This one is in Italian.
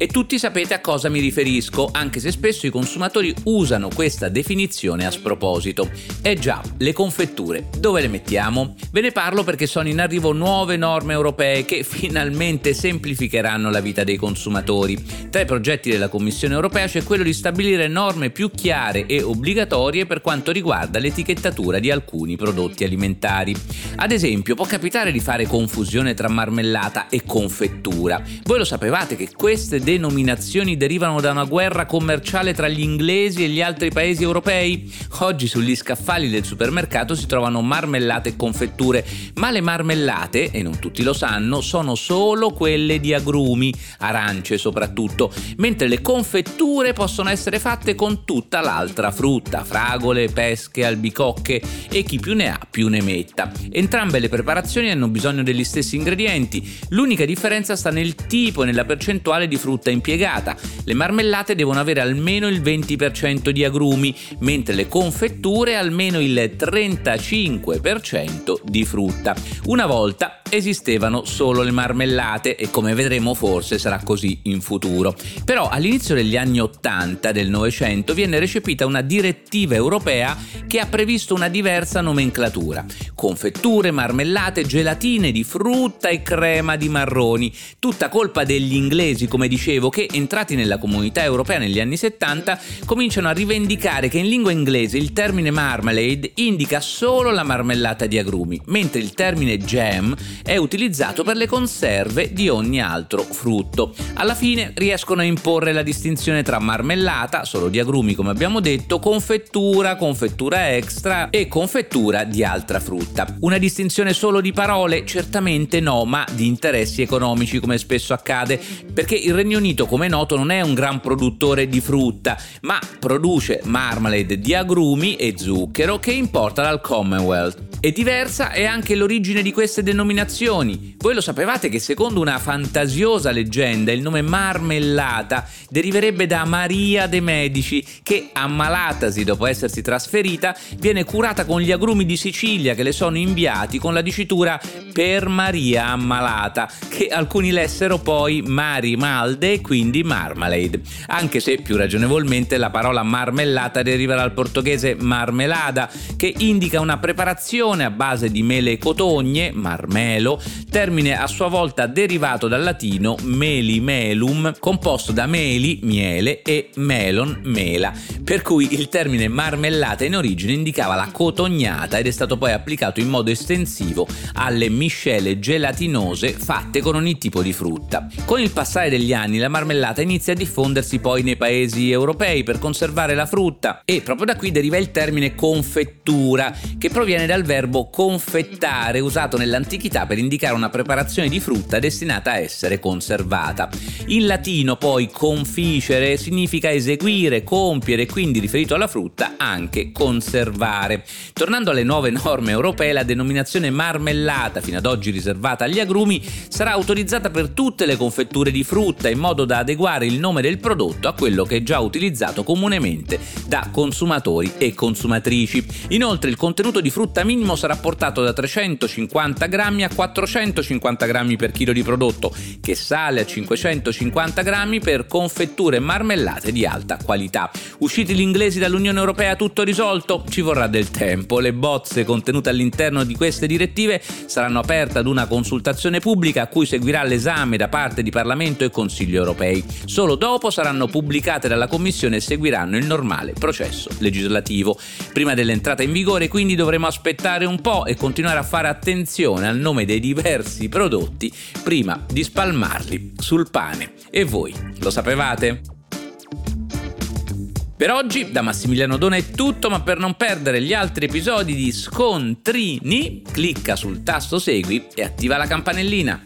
e tutti sapete a cosa mi riferisco, anche se spesso i consumatori usano questa definizione a sproposito. Eh già, le confetture, dove le mettiamo? Ve ne parlo perché sono in arrivo nuove norme europee che finalmente semplificheranno la vita dei consumatori. Tra i progetti della Commissione europea c'è quello di stabilire norme più chiare e obbligatorie per quanto riguarda l'etichettatura di alcuni prodotti alimentari. Ad esempio, può capitare di fare confusione tra marmellata e confettura. Voi lo sapevate che queste denominazioni derivano da una guerra commerciale tra gli inglesi e gli altri paesi europei? Oggi sugli scaffali del supermercato si trovano marmellate e confetture, ma le marmellate, e non tutti lo sanno, sono solo quelle di agrumi, arance soprattutto, mentre le confetture possono essere fatte con tutta l'altra frutta, fragole, pesche, albicocche e chi più ne ha più ne metta. Entrambe le preparazioni hanno bisogno degli stessi ingredienti, l'unica differenza sta nel tipo e nella percentuale di frutta frutta impiegata. Le marmellate devono avere almeno il 20% di agrumi, mentre le confetture almeno il 35% di frutta. Una volta esistevano solo le marmellate e come vedremo forse sarà così in futuro. Però all'inizio degli anni 80 del Novecento viene recepita una direttiva europea che ha previsto una diversa nomenclatura. Confetture, marmellate, gelatine di frutta e crema di marroni. Tutta colpa degli inglesi, come dicevo, che entrati nella comunità europea negli anni 70 cominciano a rivendicare che in lingua inglese il termine marmalade indica solo la marmellata di agrumi, mentre il termine jam è utilizzato per le conserve di ogni altro frutto. Alla fine riescono a imporre la distinzione tra marmellata, solo di agrumi come abbiamo detto, confettura, confettura extra e confettura di altra frutta. Una distinzione solo di parole? Certamente no, ma di interessi economici come spesso accade, perché il Regno Unito come noto non è un gran produttore di frutta, ma produce marmalade di agrumi e zucchero che importa dal Commonwealth. E diversa è anche l'origine di queste denominazioni. Voi lo sapevate che secondo una fantasiosa leggenda il nome marmellata deriverebbe da Maria de Medici che ammalatasi dopo essersi trasferita viene curata con gli agrumi di Sicilia che le sono inviati con la dicitura per Maria ammalata che alcuni lessero poi Mari Malde e quindi Marmalade. Anche se più ragionevolmente la parola marmellata deriva dal portoghese marmelada che indica una preparazione preparazione a base di mele e cotogne, marmelo, termine a sua volta derivato dal latino melimelum, composto da meli, miele e melon, mela, per cui il termine marmellata in origine indicava la cotognata ed è stato poi applicato in modo estensivo alle miscele gelatinose fatte con ogni tipo di frutta. Con il passare degli anni la marmellata inizia a diffondersi poi nei paesi europei per conservare la frutta e proprio da qui deriva il termine confettura che proviene dal verbo confettare usato nell'antichità per indicare una preparazione di frutta destinata a essere conservata. In latino poi conficere significa eseguire, compiere, quindi riferito alla frutta anche conservare. Tornando alle nuove norme europee, la denominazione marmellata, fino ad oggi riservata agli agrumi, sarà autorizzata per tutte le confetture di frutta in modo da adeguare il nome del prodotto a quello che è già utilizzato comunemente da consumatori e consumatrici. Inoltre il contenuto di frutta minimo sarà portato da 350 grammi a 450 grammi per chilo di prodotto, che sale a 550 grammi per confetture marmellate di alta qualità. Usciti gli inglesi dall'Unione Europea tutto risolto? Ci vorrà del tempo. Le bozze contenute all'interno di queste direttive saranno aperte ad una consultazione pubblica a cui seguirà l'esame da parte di Parlamento e Consiglio europei. Solo dopo saranno pubblicate dalla Commissione e seguiranno il normale processo legislativo. Prima dell'entrata in vigore quindi dovremo aspettare un po' e continuare a fare attenzione al nome dei diversi prodotti prima di spalmarli sul pane. E voi lo sapevate? Per oggi da Massimiliano Dona è tutto, ma per non perdere gli altri episodi di Scontrini, clicca sul tasto Segui e attiva la campanellina.